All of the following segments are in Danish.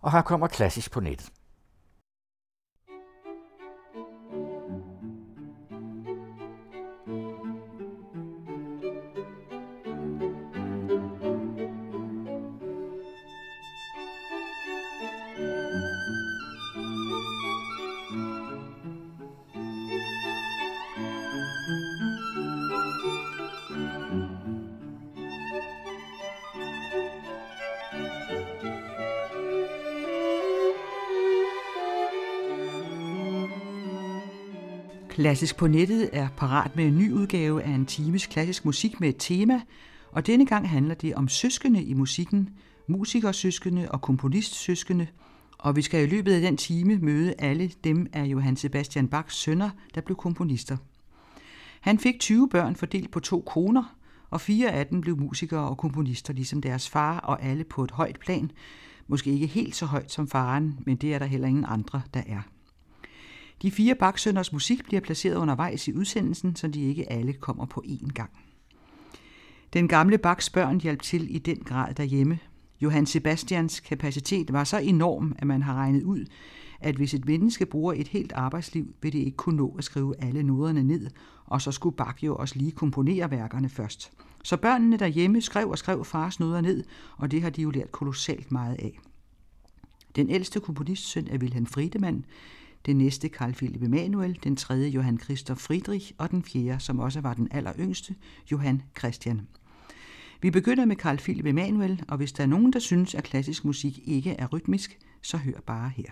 og her kommer klassisk på nettet. Klassisk på nettet er parat med en ny udgave af en times klassisk musik med et tema, og denne gang handler det om søskende i musikken, musikersøskende og komponistsøskende, og vi skal i løbet af den time møde alle dem af Johann Sebastian Bachs sønner, der blev komponister. Han fik 20 børn fordelt på to koner, og fire af dem blev musikere og komponister, ligesom deres far, og alle på et højt plan. Måske ikke helt så højt som faren, men det er der heller ingen andre, der er. De fire baksønders musik bliver placeret undervejs i udsendelsen, så de ikke alle kommer på én gang. Den gamle Bachs børn hjalp til i den grad derhjemme. Johann Sebastians kapacitet var så enorm, at man har regnet ud, at hvis et menneske bruger et helt arbejdsliv, vil det ikke kunne nå at skrive alle noderne ned, og så skulle Bach jo også lige komponere værkerne først. Så børnene derhjemme skrev og skrev fars noder ned, og det har de jo lært kolossalt meget af. Den ældste komponistsøn er Wilhelm Friedemann, den næste Karl Philipp Emanuel, den tredje Johann Christoph Friedrich og den fjerde, som også var den aller yngste, Johann Christian. Vi begynder med Karl Philipp Emanuel, og hvis der er nogen, der synes, at klassisk musik ikke er rytmisk, så hør bare her.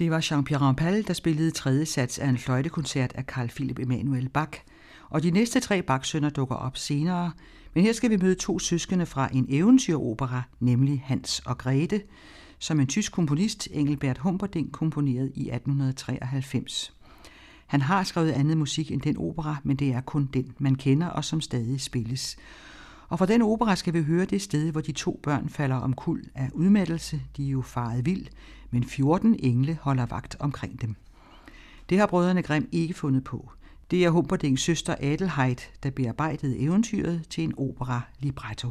Det var Jean-Pierre Rampal, der spillede tredje sats af en fløjtekoncert af Carl Philip Emanuel Bach. Og de næste tre Bach-sønner dukker op senere, men her skal vi møde to søskende fra en eventyropera, nemlig Hans og Grete, som en tysk komponist, Engelbert Humperdinck, komponerede i 1893. Han har skrevet andet musik end den opera, men det er kun den, man kender og som stadig spilles. Og fra den opera skal vi høre det sted, hvor de to børn falder om kul af udmattelse. De er jo faret vild, men 14 engle holder vagt omkring dem. Det har brødrene Grimm ikke fundet på. Det er Humperdinks søster Adelheid, der bearbejdede eventyret til en opera libretto.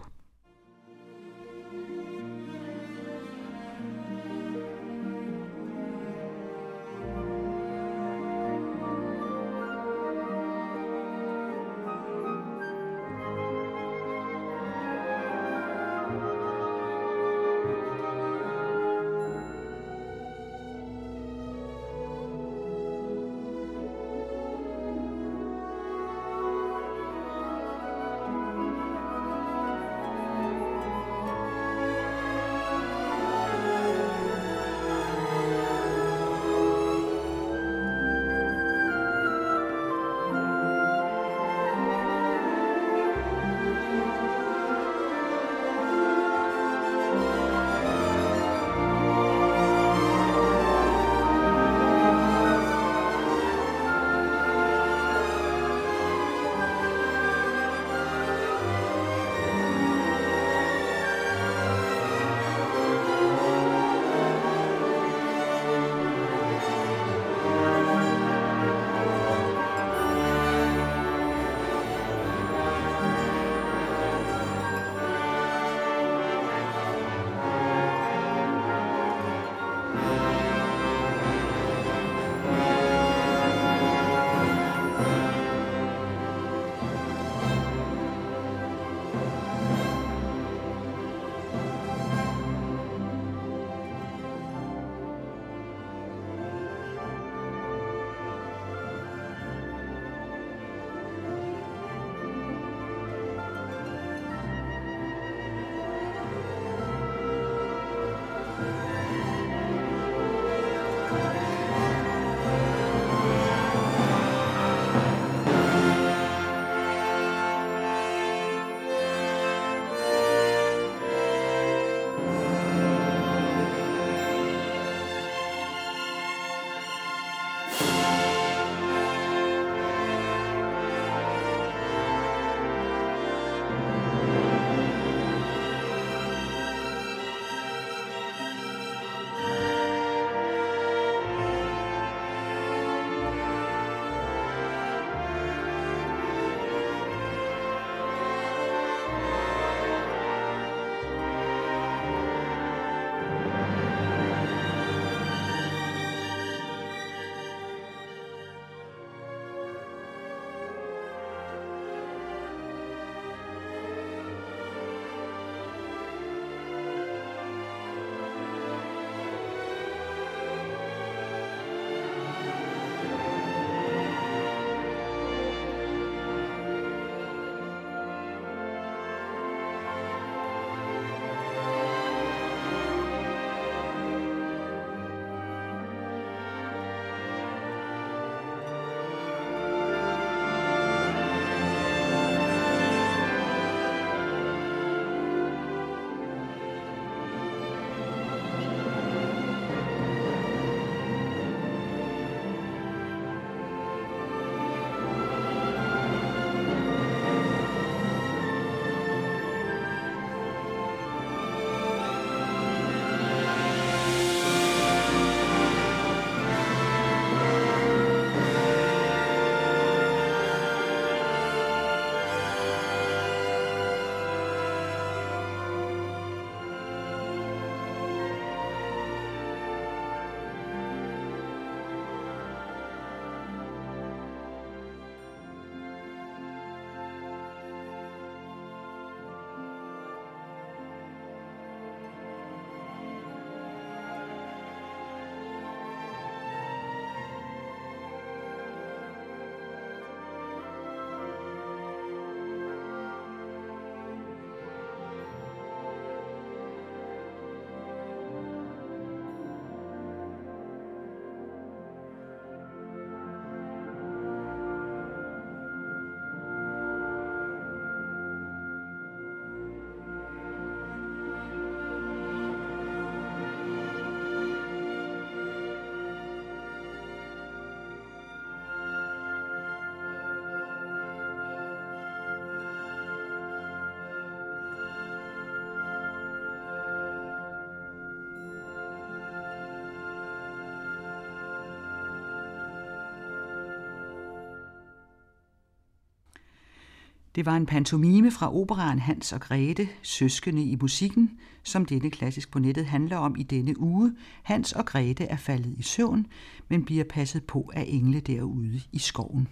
Det var en pantomime fra operaen Hans og Grete, Søskende i musikken, som denne klassisk på nettet handler om i denne uge. Hans og Grete er faldet i søvn, men bliver passet på af engle derude i skoven.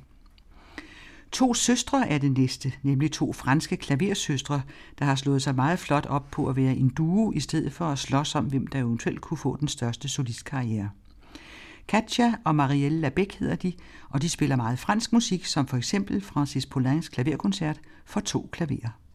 To søstre er det næste, nemlig to franske klaversøstre, der har slået sig meget flot op på at være en duo, i stedet for at slås om, hvem der eventuelt kunne få den største solistkarriere. Katja og Marielle Labec hedder de, og de spiller meget fransk musik, som for eksempel Francis Poulains klaverkoncert for to klaverer.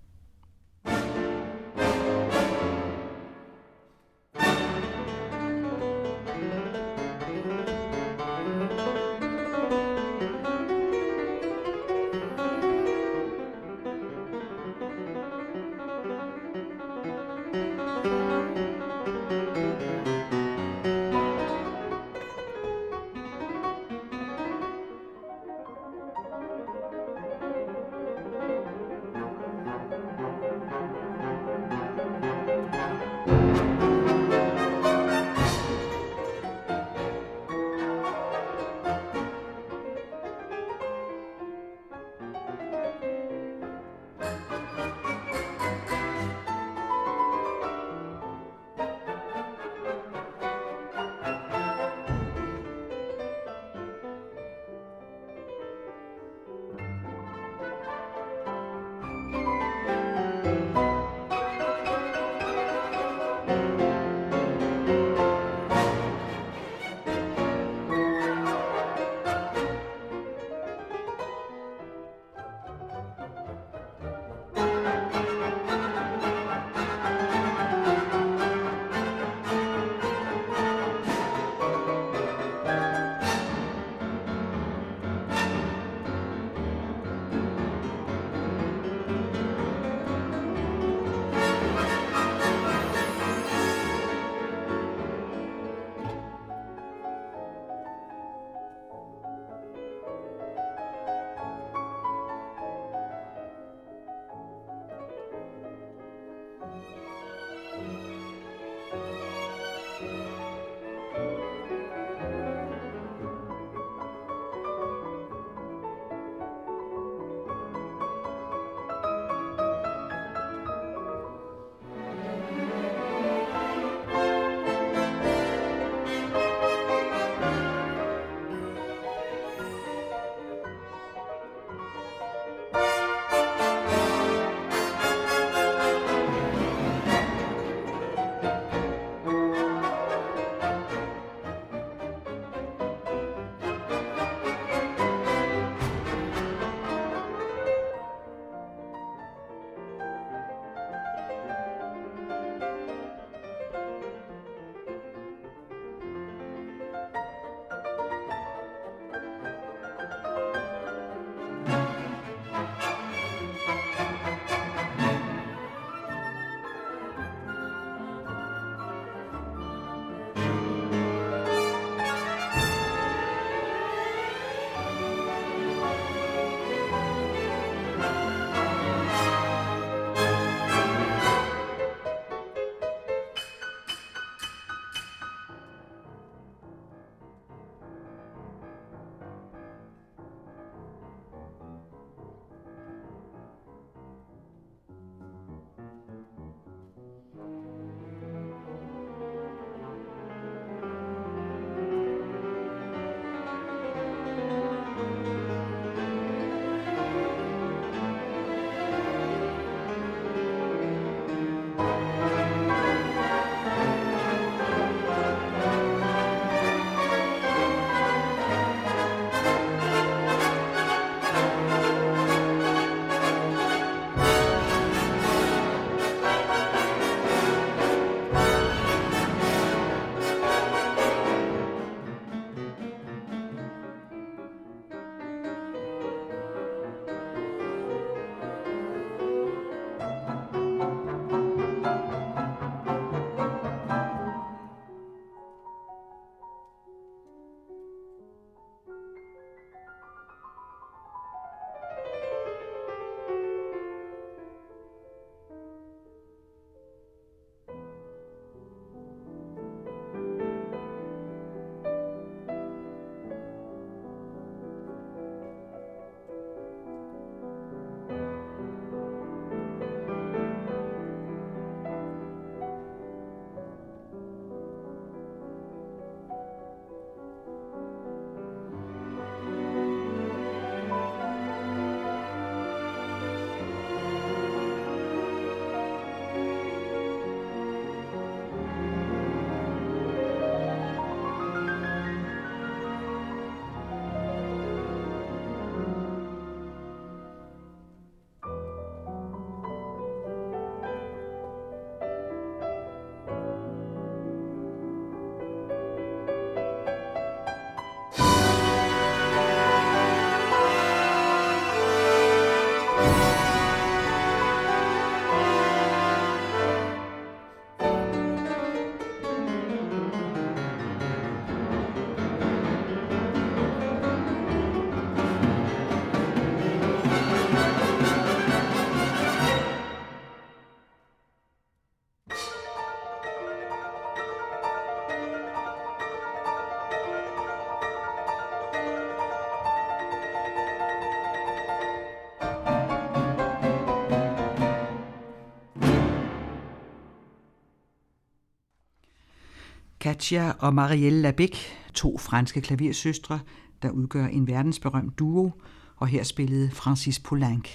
Katja og Marielle Labec, to franske klaversøstre, der udgør en verdensberømt duo, og her spillede Francis Poulenc.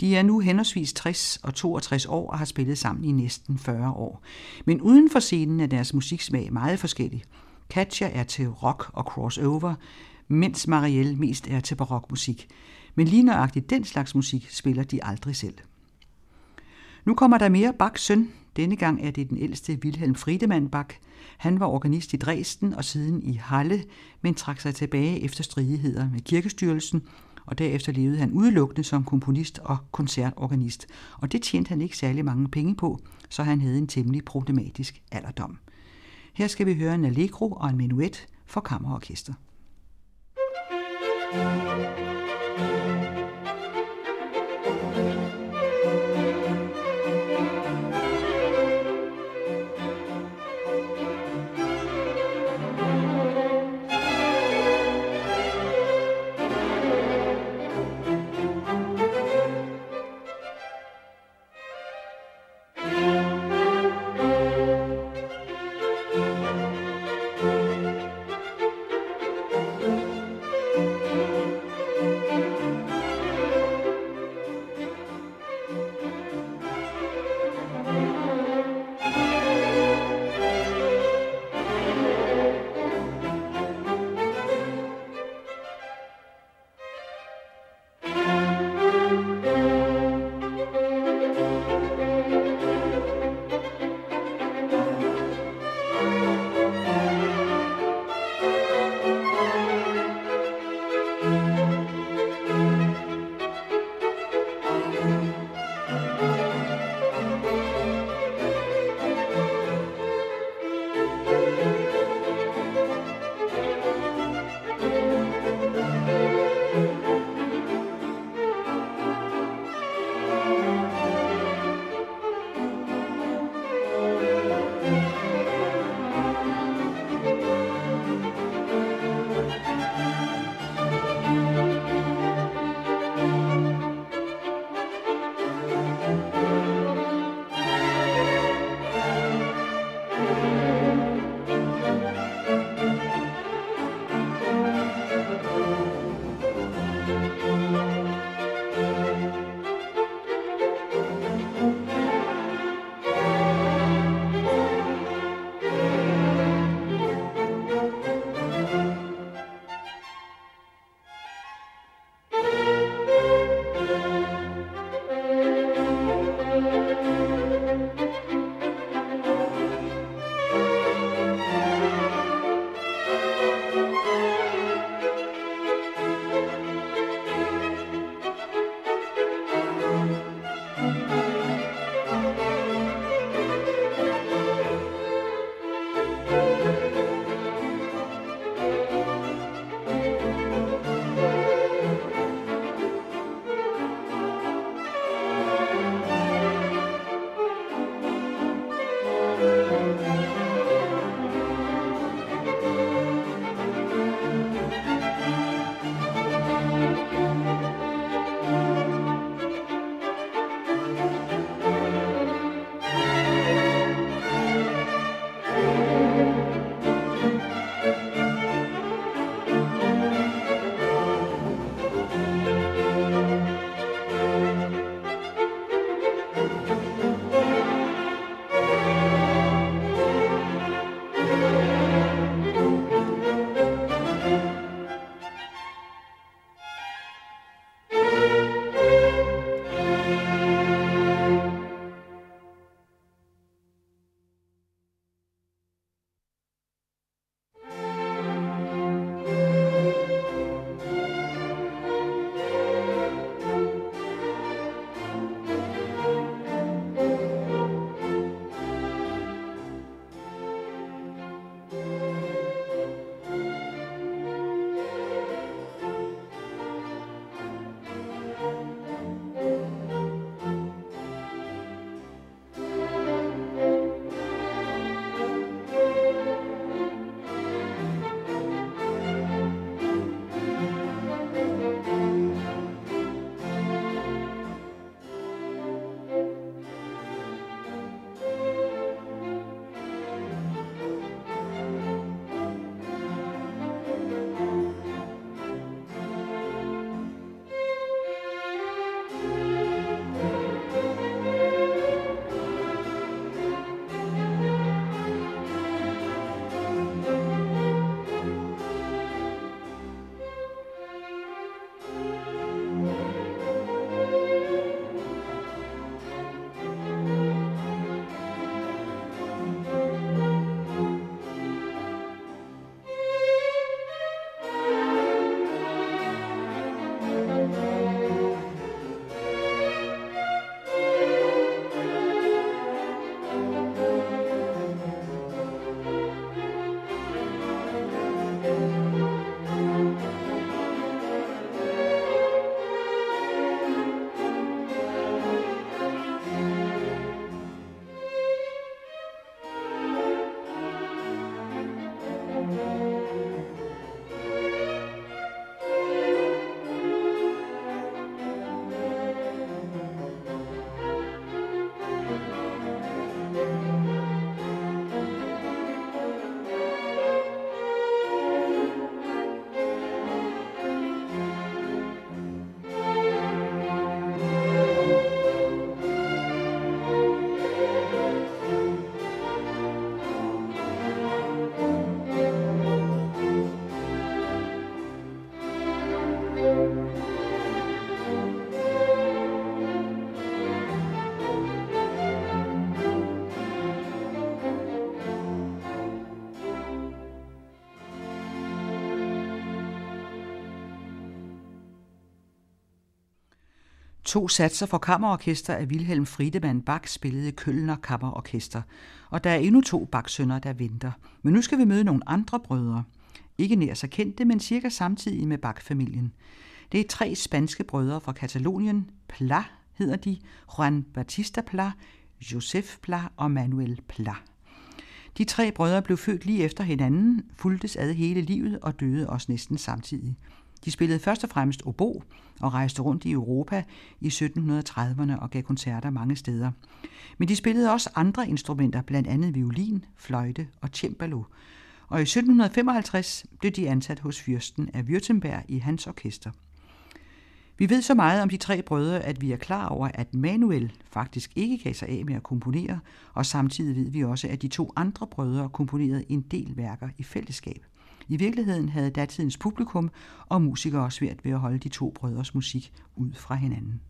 De er nu henholdsvis 60 og 62 år og har spillet sammen i næsten 40 år. Men uden for scenen er deres musiksmag meget forskellig. Katja er til rock og crossover, mens Marielle mest er til barokmusik. Men lige nøjagtigt den slags musik spiller de aldrig selv. Nu kommer der mere Bachs søn. Denne gang er det den ældste Wilhelm Friedemann Bach. Han var organist i Dresden og siden i Halle, men trak sig tilbage efter stridigheder med kirkestyrelsen, og derefter levede han udelukkende som komponist og koncertorganist, og det tjente han ikke særlig mange penge på, så han havde en temmelig problematisk alderdom. Her skal vi høre en allegro og en menuet for kammerorkester. thank you To satser for kammerorkester af Wilhelm Friedemann Bach spillede Kølner Kammerorkester, og der er endnu to Bach-sønner, der venter. Men nu skal vi møde nogle andre brødre. Ikke nær så kendte, men cirka samtidig med Bach-familien. Det er tre spanske brødre fra Katalonien. Pla hedder de, Juan Batista Pla, Josef Pla og Manuel Pla. De tre brødre blev født lige efter hinanden, fuldtes ad hele livet og døde også næsten samtidig. De spillede først og fremmest obo og rejste rundt i Europa i 1730'erne og gav koncerter mange steder. Men de spillede også andre instrumenter, blandt andet violin, fløjte og cembalo. Og i 1755 blev de ansat hos fyrsten af Württemberg i hans orkester. Vi ved så meget om de tre brødre, at vi er klar over, at Manuel faktisk ikke gav sig af med at komponere, og samtidig ved vi også, at de to andre brødre komponerede en del værker i fællesskab. I virkeligheden havde datidens publikum og musikere svært ved at holde de to brødres musik ud fra hinanden.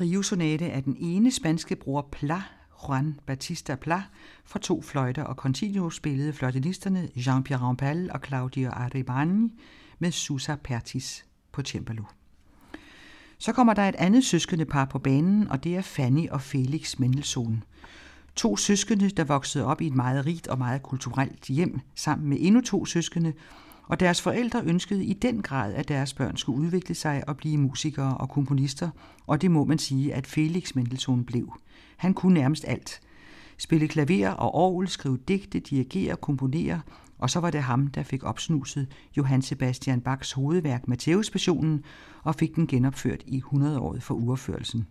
Triosonate af den ene spanske bror Pla, Juan Batista Pla, for to fløjter og continuo spillede fløjtenisterne Jean-Pierre Rampal og Claudio Arribani med Susa Pertis på cembalo. Så kommer der et andet søskende par på banen, og det er Fanny og Felix Mendelssohn. To søskende, der voksede op i et meget rigt og meget kulturelt hjem, sammen med endnu to søskende, og deres forældre ønskede i den grad, at deres børn skulle udvikle sig og blive musikere og komponister, og det må man sige, at Felix Mendelssohn blev. Han kunne nærmest alt. Spille klaver og orgel, skrive digte, dirigere, komponere, og så var det ham, der fik opsnuset Johann Sebastian Bachs hovedværk Matthæuspassionen og fik den genopført i 100-året for urførelsen.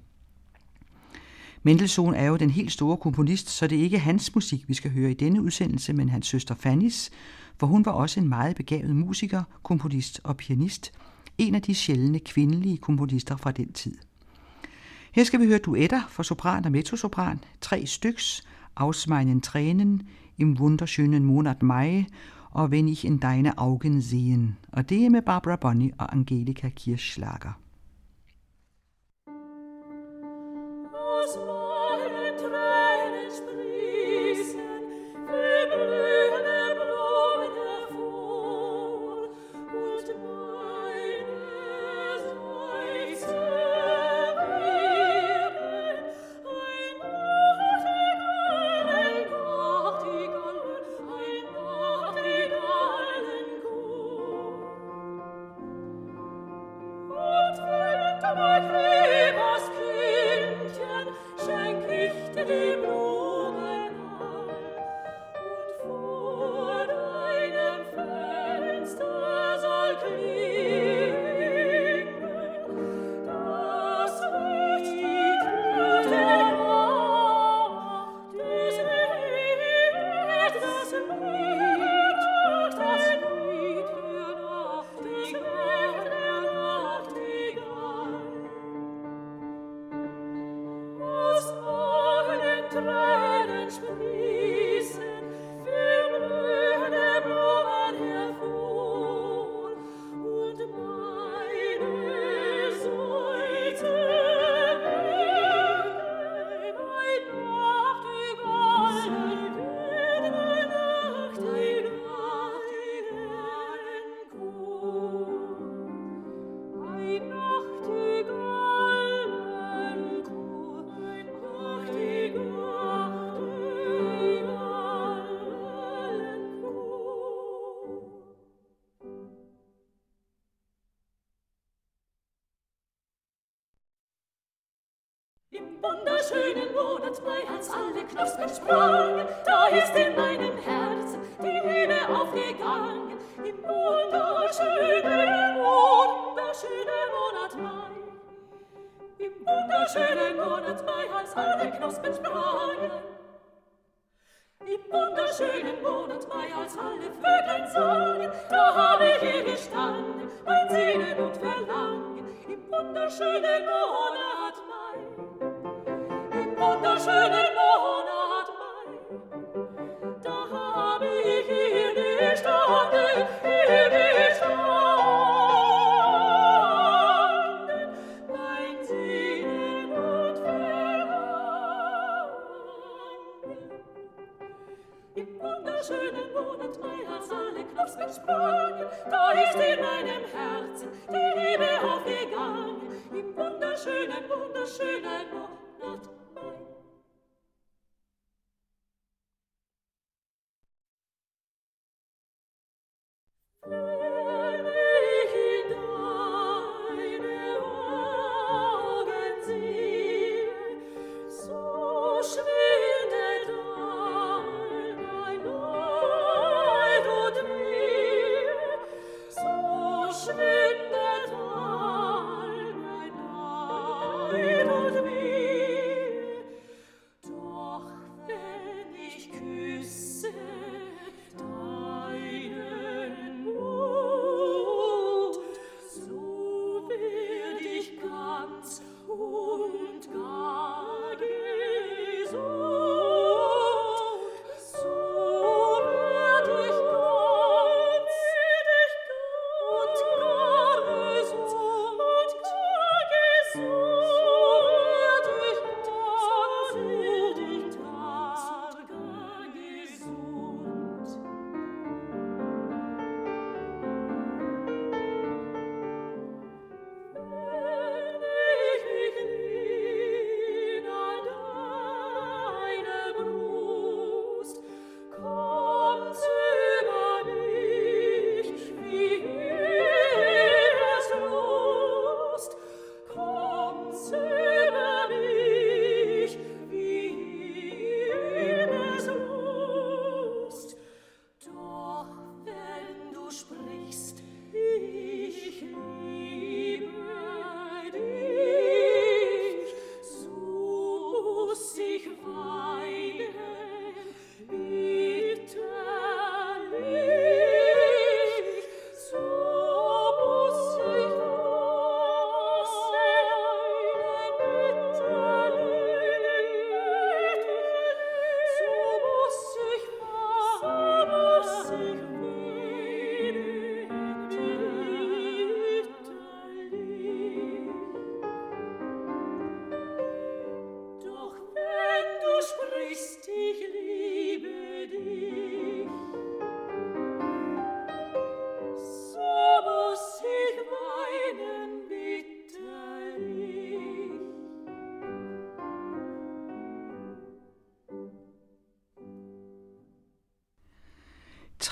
Mendelssohn er jo den helt store komponist, så det er ikke hans musik, vi skal høre i denne udsendelse, men hans søster Fannys, for hun var også en meget begavet musiker, komponist og pianist, en af de sjældne kvindelige komponister fra den tid. Her skal vi høre duetter for sopran og mezzosopran, tre styks, Ausmeinen Tränen, Im wunderschönen Monat Mai og Wenn ich in deine Augen sehen. Og det er med Barbara Bonney og Angelika Kirschlager. wunderschönen Mai,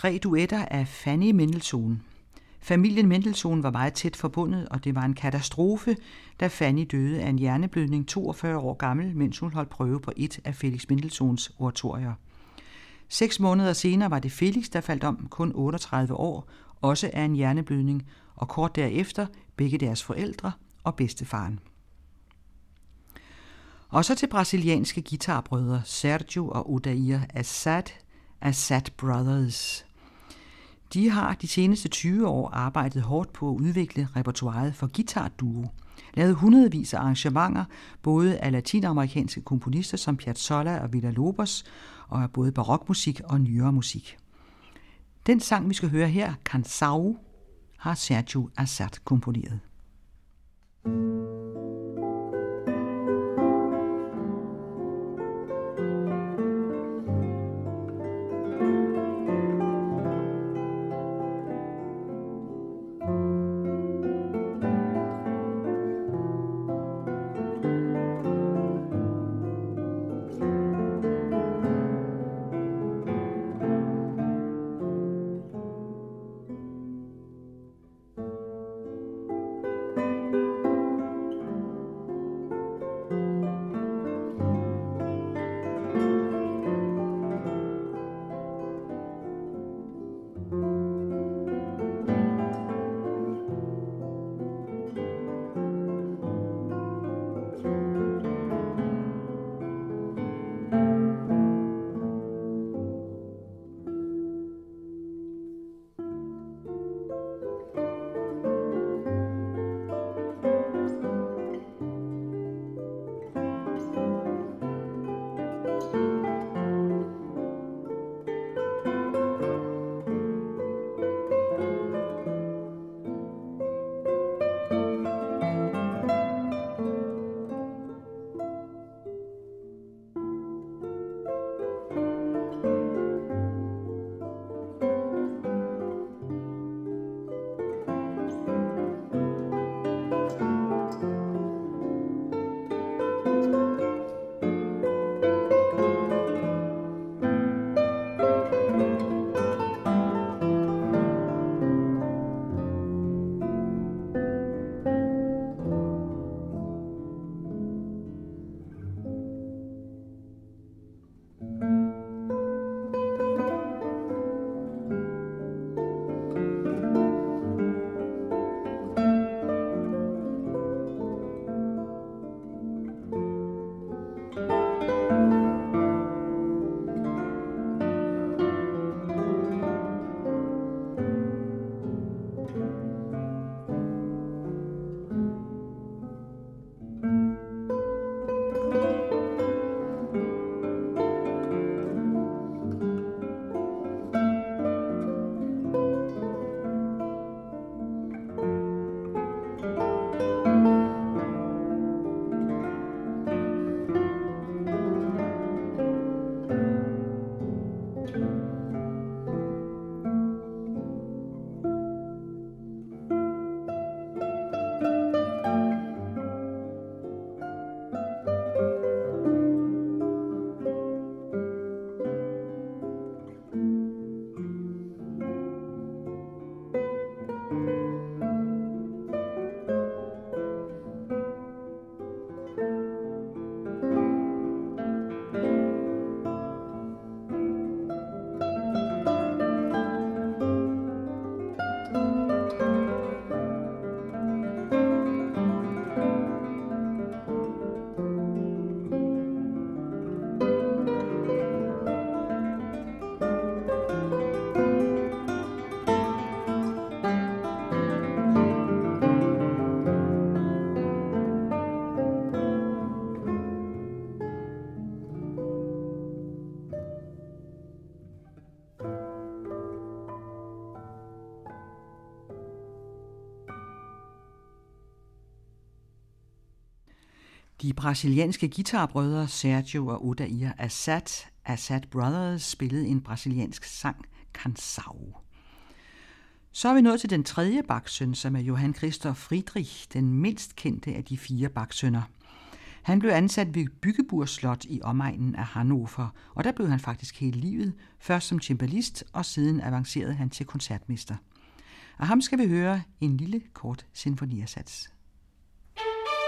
Tre duetter af Fanny Mendelssohn. Familien Mendelssohn var meget tæt forbundet, og det var en katastrofe, da Fanny døde af en hjerneblødning 42 år gammel, mens hun holdt prøve på et af Felix Mendelssohns oratorier. Seks måneder senere var det Felix, der faldt om, kun 38 år, også af en hjerneblødning, og kort derefter begge deres forældre og bedstefaren. Og så til brasilianske guitarbrødre Sergio og Odair Assad, Assad Brothers. De har de seneste 20 år arbejdet hårdt på at udvikle repertoiret for guitarduo. Lavet hundredvis af arrangementer, både af latinamerikanske komponister som Piazzolla og Villa-Lobos, og af både barokmusik og nyere musik. Den sang, vi skal høre her, Kansau, har Sergio Assad komponeret. Cansao De brasilianske guitarbrødre Sergio og Odair Assad, Assad Brothers, spillede en brasiliansk sang, Cansau. Så er vi nået til den tredje baksøn, som er Johann Christoph Friedrich, den mindst kendte af de fire baksønner. Han blev ansat ved Byggeburg Slot i omegnen af Hannover, og der blev han faktisk hele livet, først som cembalist, og siden avancerede han til koncertmester. Af ham skal vi høre en lille kort sinfoniersats.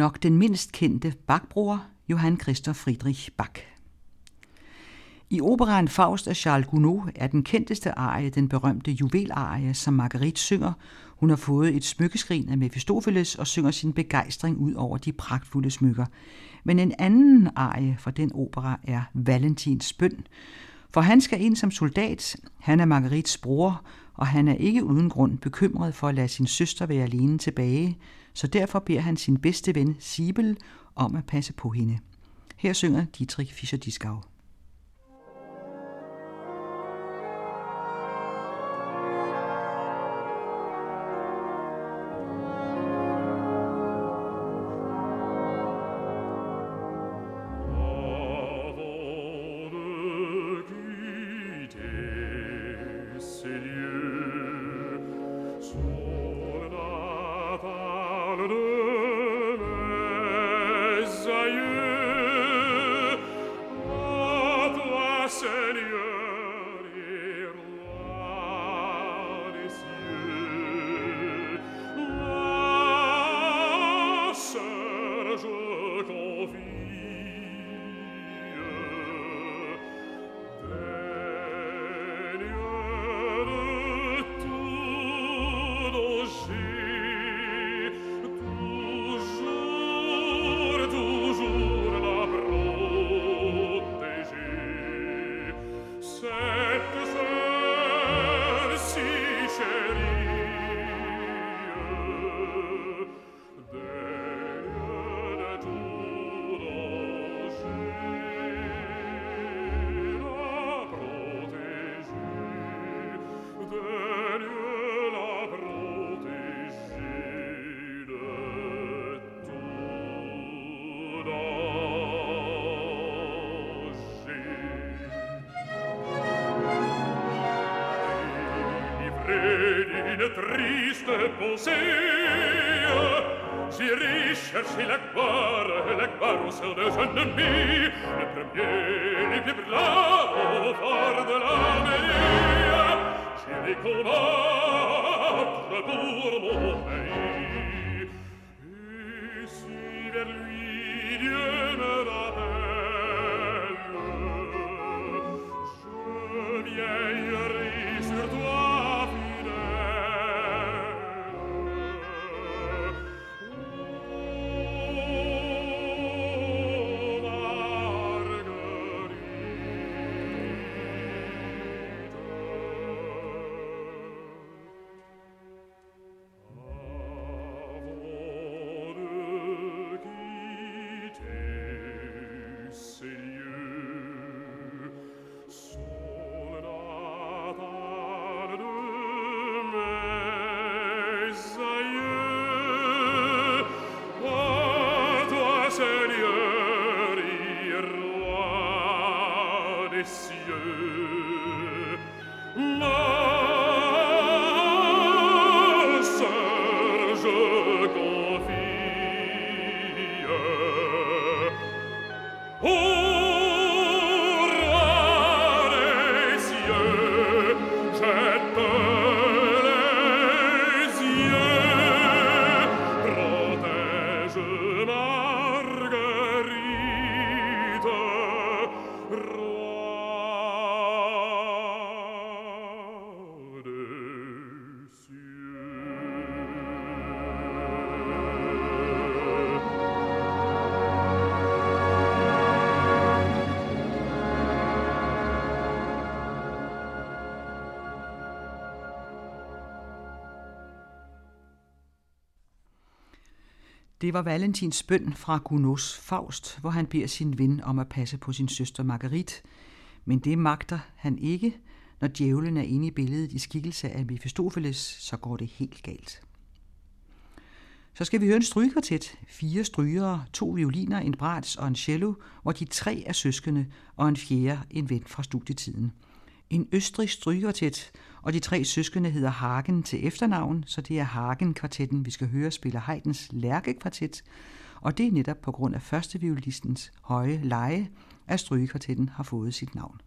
nok den mindst kendte Bach-bror, Johann Christoph Friedrich Bach. I operaen Faust af Charles Gounod er den kendteste arie den berømte juvelarie, som Marguerite synger. Hun har fået et smykkeskrin af Mephistopheles og synger sin begejstring ud over de pragtfulde smykker. Men en anden arie fra den opera er Valentins bøn, for han skal ind som soldat, han er Marguerites bror, og han er ikke uden grund bekymret for at lade sin søster være alene tilbage, så derfor beder han sin bedste ven Sibel om at passe på hende. Her synger Dietrich Fischer-Dieskau. triste poesia si. Richerche la gloire la gloire au sein de jeune ennemi le premier les plus brillant, au fort de la mêlée Dieu Det var Valentins bøn fra Gunos Faust, hvor han beder sin ven om at passe på sin søster Marguerite. Men det magter han ikke. Når djævlen er inde i billedet i skikkelse af Mephistopheles, så går det helt galt. Så skal vi høre en strygekvartet. Fire strygere, to violiner, en brats og en cello, hvor de tre er søskende, og en fjerde en ven fra studietiden. En østrig strygekvartet, og de tre søskende hedder Hagen til efternavn, så det er Hagen-kvartetten, vi skal høre spiller Haydns Lærkekvartet, og det er netop på grund af første violistens høje leje, at strygekvartetten har fået sit navn.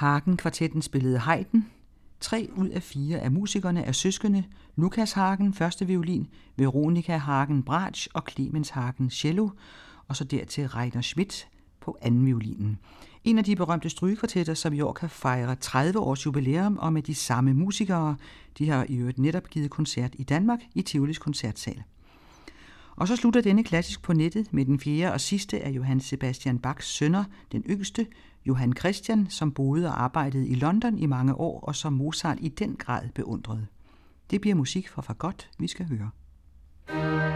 Hagen-kvartetten spillede Haydn. Tre ud af fire af musikerne er søskende. Lukas Hagen, første violin, Veronika Hagen bratsch og Clemens Hagen cello, og så dertil Reiner Schmidt på anden violinen. En af de berømte strygekvartetter, som i år kan fejre 30 års jubilæum og med de samme musikere. De har i øvrigt netop givet koncert i Danmark i Tivolis koncertsal. Og så slutter denne klassisk på nettet med den fjerde og sidste af Johann Sebastian Bachs sønner, den yngste, Johan Christian, som boede og arbejdede i London i mange år, og som Mozart i den grad beundrede. Det bliver musik fra Fagott, vi skal høre. Thank you.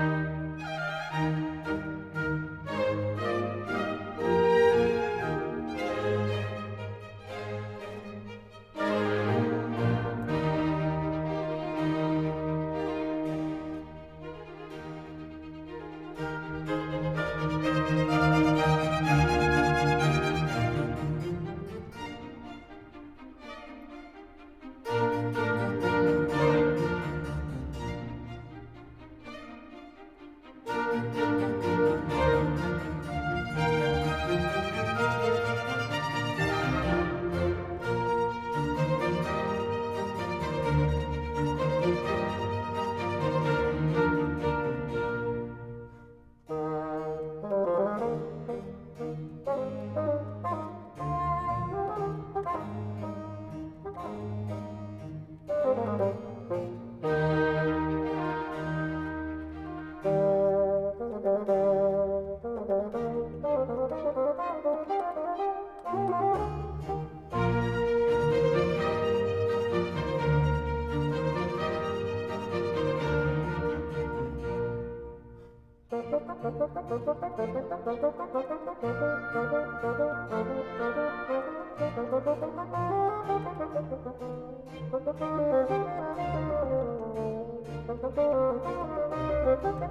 thank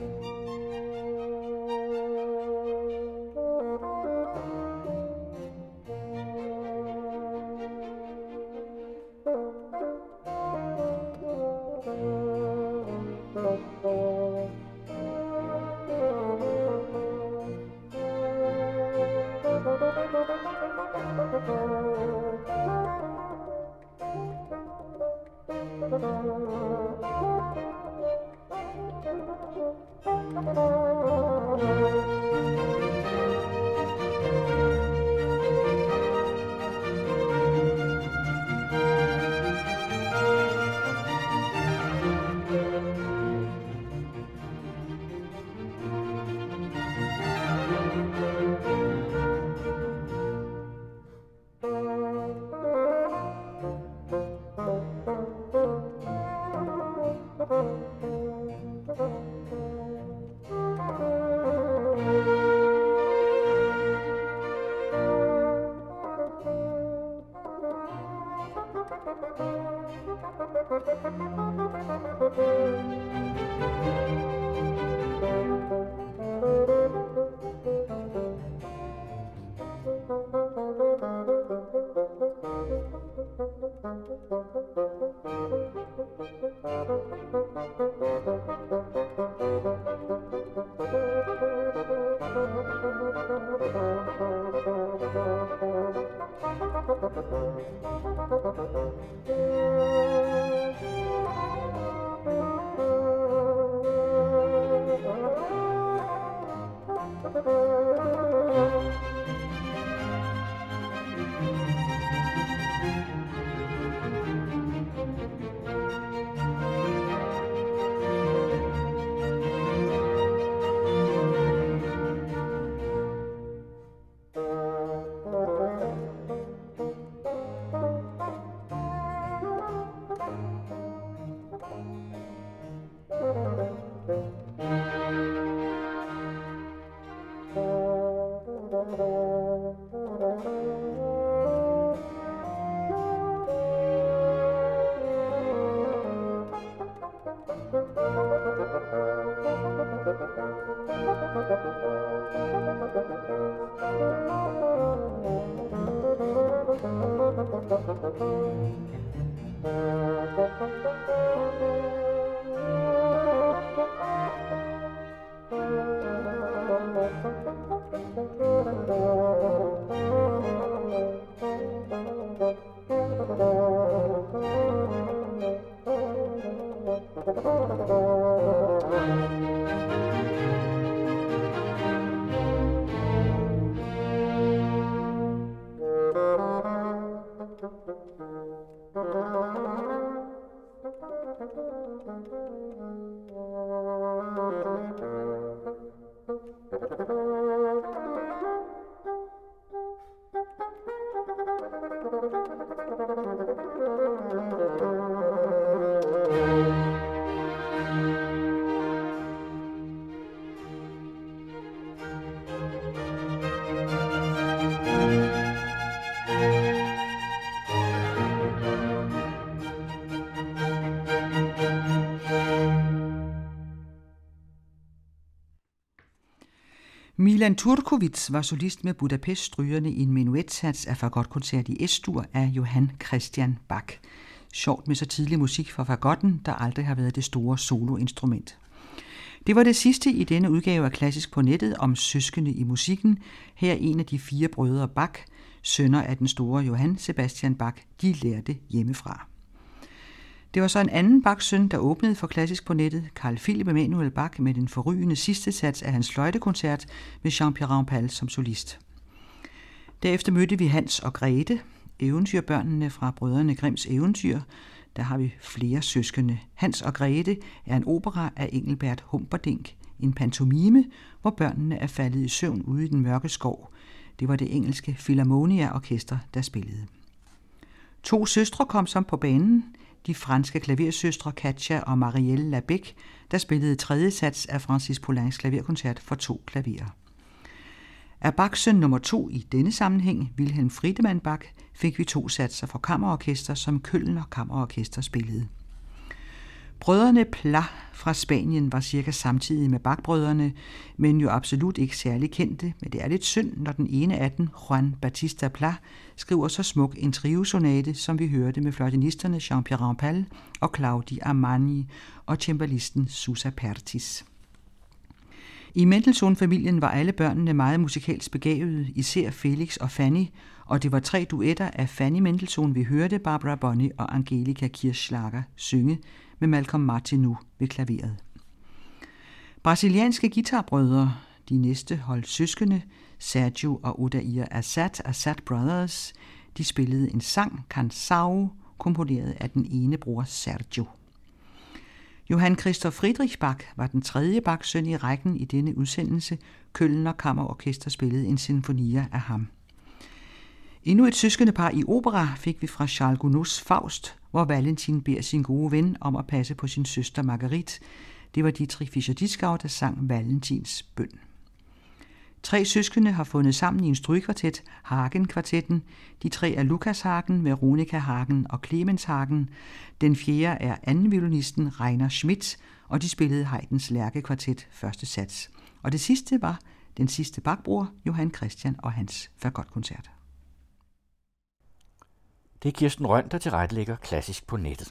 you Milan Turkovic var solist med Budapest strygerne i en menuetsats af fagotkoncert i Estur af Johann Christian Bach. Sjovt med så tidlig musik for fagotten, der aldrig har været det store soloinstrument. Det var det sidste i denne udgave af Klassisk på nettet om søskende i musikken. Her en af de fire brødre Bach, sønner af den store Johann Sebastian Bach, de lærte hjemmefra. Det var så en anden Bachs søn, der åbnede for klassisk på nettet, Carl Philip Emanuel Bach, med den forrygende sidste sats af hans fløjtekoncert med Jean-Pierre Rampal som solist. Derefter mødte vi Hans og Grete, eventyrbørnene fra Brødrene Grimms eventyr. Der har vi flere søskende. Hans og Grete er en opera af Engelbert Humperdinck, en pantomime, hvor børnene er faldet i søvn ude i den mørke skov. Det var det engelske Philharmonia Orkester, der spillede. To søstre kom som på banen – de franske klaversøstre Katja og Marielle Labec, der spillede tredje sats af Francis Poulains klaverkoncert for to klaverer. Af Bachs søn nummer to i denne sammenhæng, Wilhelm Friedemann Bach, fik vi to satser for kammerorkester, som Køln og Kammerorkester spillede. Brødrene Pla fra Spanien var cirka samtidig med Bach-brødrene, men jo absolut ikke særlig kendte, men det er lidt synd, når den ene af dem, Juan Batista Pla, skriver så smuk en triosonate, som vi hørte med fløjtenisterne Jean-Pierre Rampal og Claudi Armani og cembalisten Susa Pertis. I Mendelssohn-familien var alle børnene meget musikalsk begavede, især Felix og Fanny, og det var tre duetter af Fanny Mendelssohn, vi hørte Barbara Bonney og Angelika Kirschlager synge, med Malcolm Martineau ved klaveret. Brasilianske guitarbrødre, de næste hold søskende, Sergio og Odair Assad, Assad Brothers, de spillede en sang, Kansau, komponeret af den ene bror Sergio. Johann Christoph Friedrich Bach var den tredje Bach-søn i rækken i denne udsendelse. Kølner Kammerorkester spillede en sinfonia af ham. Endnu et søskende par i opera fik vi fra Charles Gounods Faust, hvor Valentin beder sin gode ven om at passe på sin søster Marguerite. Det var Dietrich Fischer-Dieskau, der sang Valentins bøn. Tre søskende har fundet sammen i en strygkvartet, Hagen-kvartetten. De tre er Lukas Hagen, Veronika Hagen og Clemens Hagen. Den fjerde er anden violinisten Reiner Schmidt, og de spillede Haydns Lærkekvartet første sats. Og det sidste var den sidste bakbror, Johan Christian og hans fagotkoncert. Det er Kirsten Røn, der tilrettelægger klassisk på nettet.